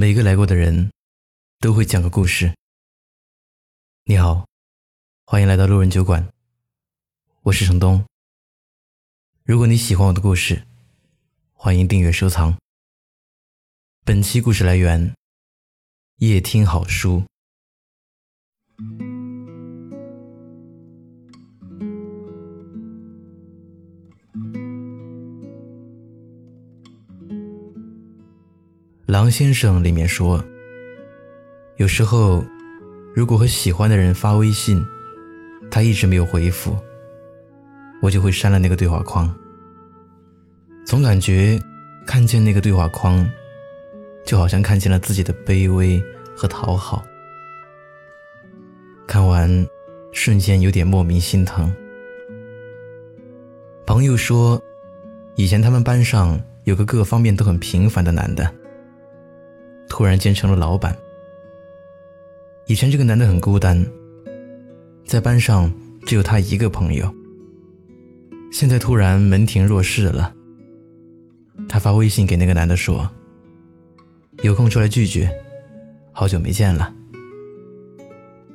每个来过的人，都会讲个故事。你好，欢迎来到路人酒馆，我是程东。如果你喜欢我的故事，欢迎订阅收藏。本期故事来源：夜听好书。狼先生里面说，有时候，如果和喜欢的人发微信，他一直没有回复，我就会删了那个对话框。总感觉看见那个对话框，就好像看见了自己的卑微和讨好。看完，瞬间有点莫名心疼。朋友说，以前他们班上有个各方面都很平凡的男的。突然间成了老板。以前这个男的很孤单，在班上只有他一个朋友。现在突然门庭若市了。他发微信给那个男的说：“有空出来聚聚，好久没见了。”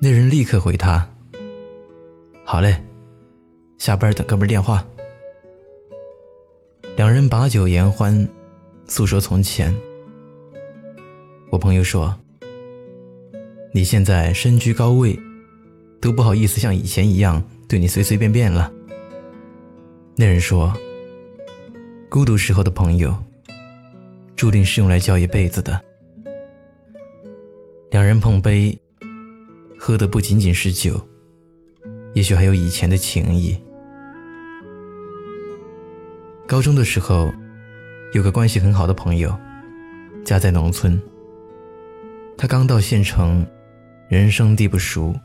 那人立刻回他：“好嘞，下班等哥们电话。”两人把酒言欢，诉说从前。我朋友说：“你现在身居高位，都不好意思像以前一样对你随随便便了。”那人说：“孤独时候的朋友，注定是用来交一辈子的。”两人碰杯，喝的不仅仅是酒，也许还有以前的情谊。高中的时候，有个关系很好的朋友，家在农村。他刚到县城，人生地不熟，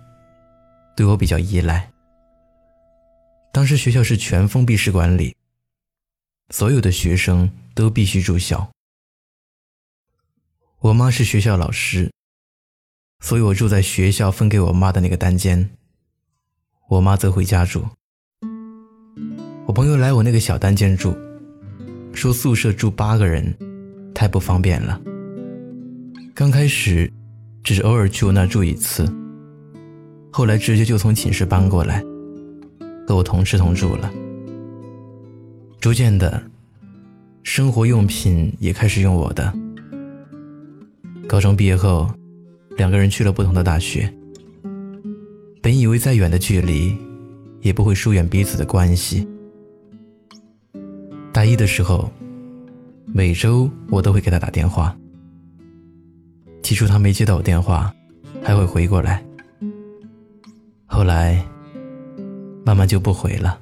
对我比较依赖。当时学校是全封闭式管理，所有的学生都必须住校。我妈是学校老师，所以我住在学校分给我妈的那个单间，我妈则回家住。我朋友来我那个小单间住，说宿舍住八个人，太不方便了。刚开始，只是偶尔去我那住一次。后来直接就从寝室搬过来，和我同吃同住了。逐渐的，生活用品也开始用我的。高中毕业后，两个人去了不同的大学。本以为再远的距离，也不会疏远彼此的关系。大一的时候，每周我都会给他打电话。起初他没接到我电话，还会回过来。后来，慢慢就不回了。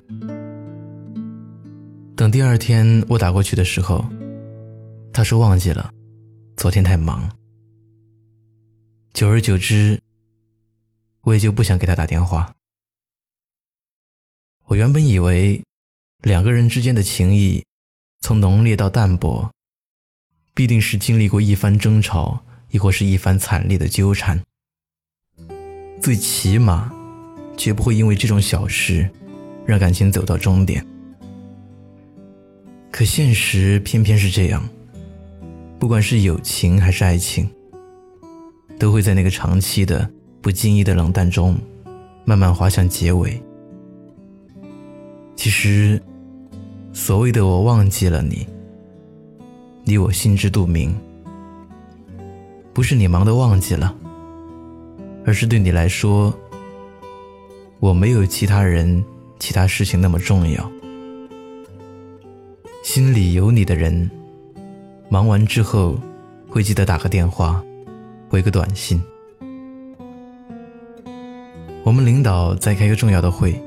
等第二天我打过去的时候，他说忘记了，昨天太忙。久而久之，我也就不想给他打电话。我原本以为，两个人之间的情谊，从浓烈到淡薄，必定是经历过一番争吵。亦或是一番惨烈的纠缠，最起码，绝不会因为这种小事，让感情走到终点。可现实偏偏是这样，不管是友情还是爱情，都会在那个长期的不经意的冷淡中，慢慢滑向结尾。其实，所谓的我忘记了你，你我心知肚明。不是你忙的忘记了，而是对你来说，我没有其他人、其他事情那么重要。心里有你的人，忙完之后会记得打个电话，回个短信。我们领导在开个重要的会，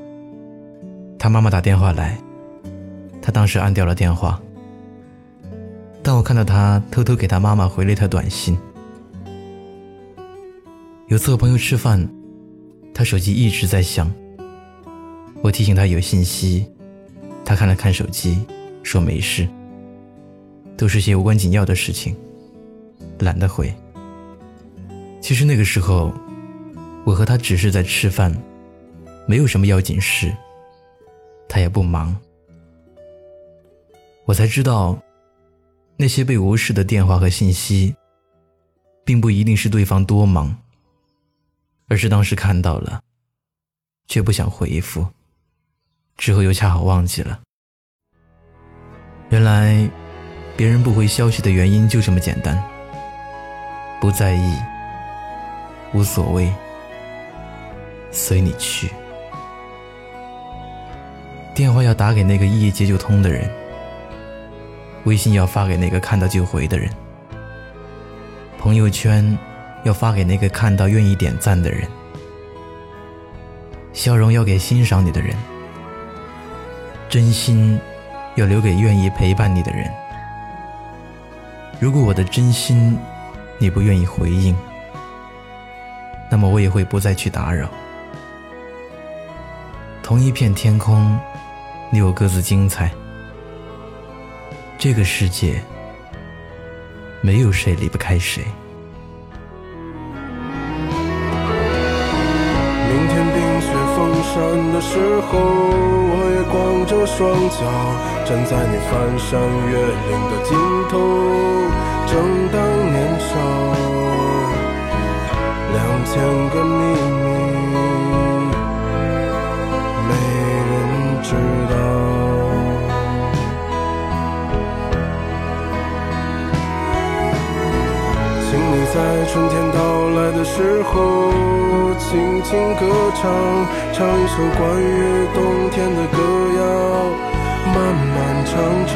他妈妈打电话来，他当时按掉了电话，但我看到他偷偷给他妈妈回了一条短信。有次和朋友吃饭，他手机一直在响。我提醒他有信息，他看了看手机，说没事。都是些无关紧要的事情，懒得回。其实那个时候，我和他只是在吃饭，没有什么要紧事，他也不忙。我才知道，那些被无视的电话和信息，并不一定是对方多忙，而是当时看到了，却不想回复，之后又恰好忘记了。原来，别人不回消息的原因就这么简单：不在意，无所谓，随你去。电话要打给那个一接就通的人，微信要发给那个看到就回的人。朋友圈要发给那个看到愿意点赞的人，笑容要给欣赏你的人，真心要留给愿意陪伴你的人。如果我的真心你不愿意回应，那么我也会不再去打扰。同一片天空，你我各自精彩。这个世界。没有谁离不开谁。山的时候，我也光着双脚站在你翻山越岭的尽头，正当年少，两千个秘密没人知。在春天到来的时候，轻轻歌唱，唱一首关于冬天的歌谣，漫漫长长，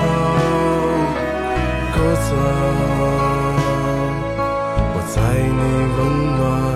鸽子啊，我在你温暖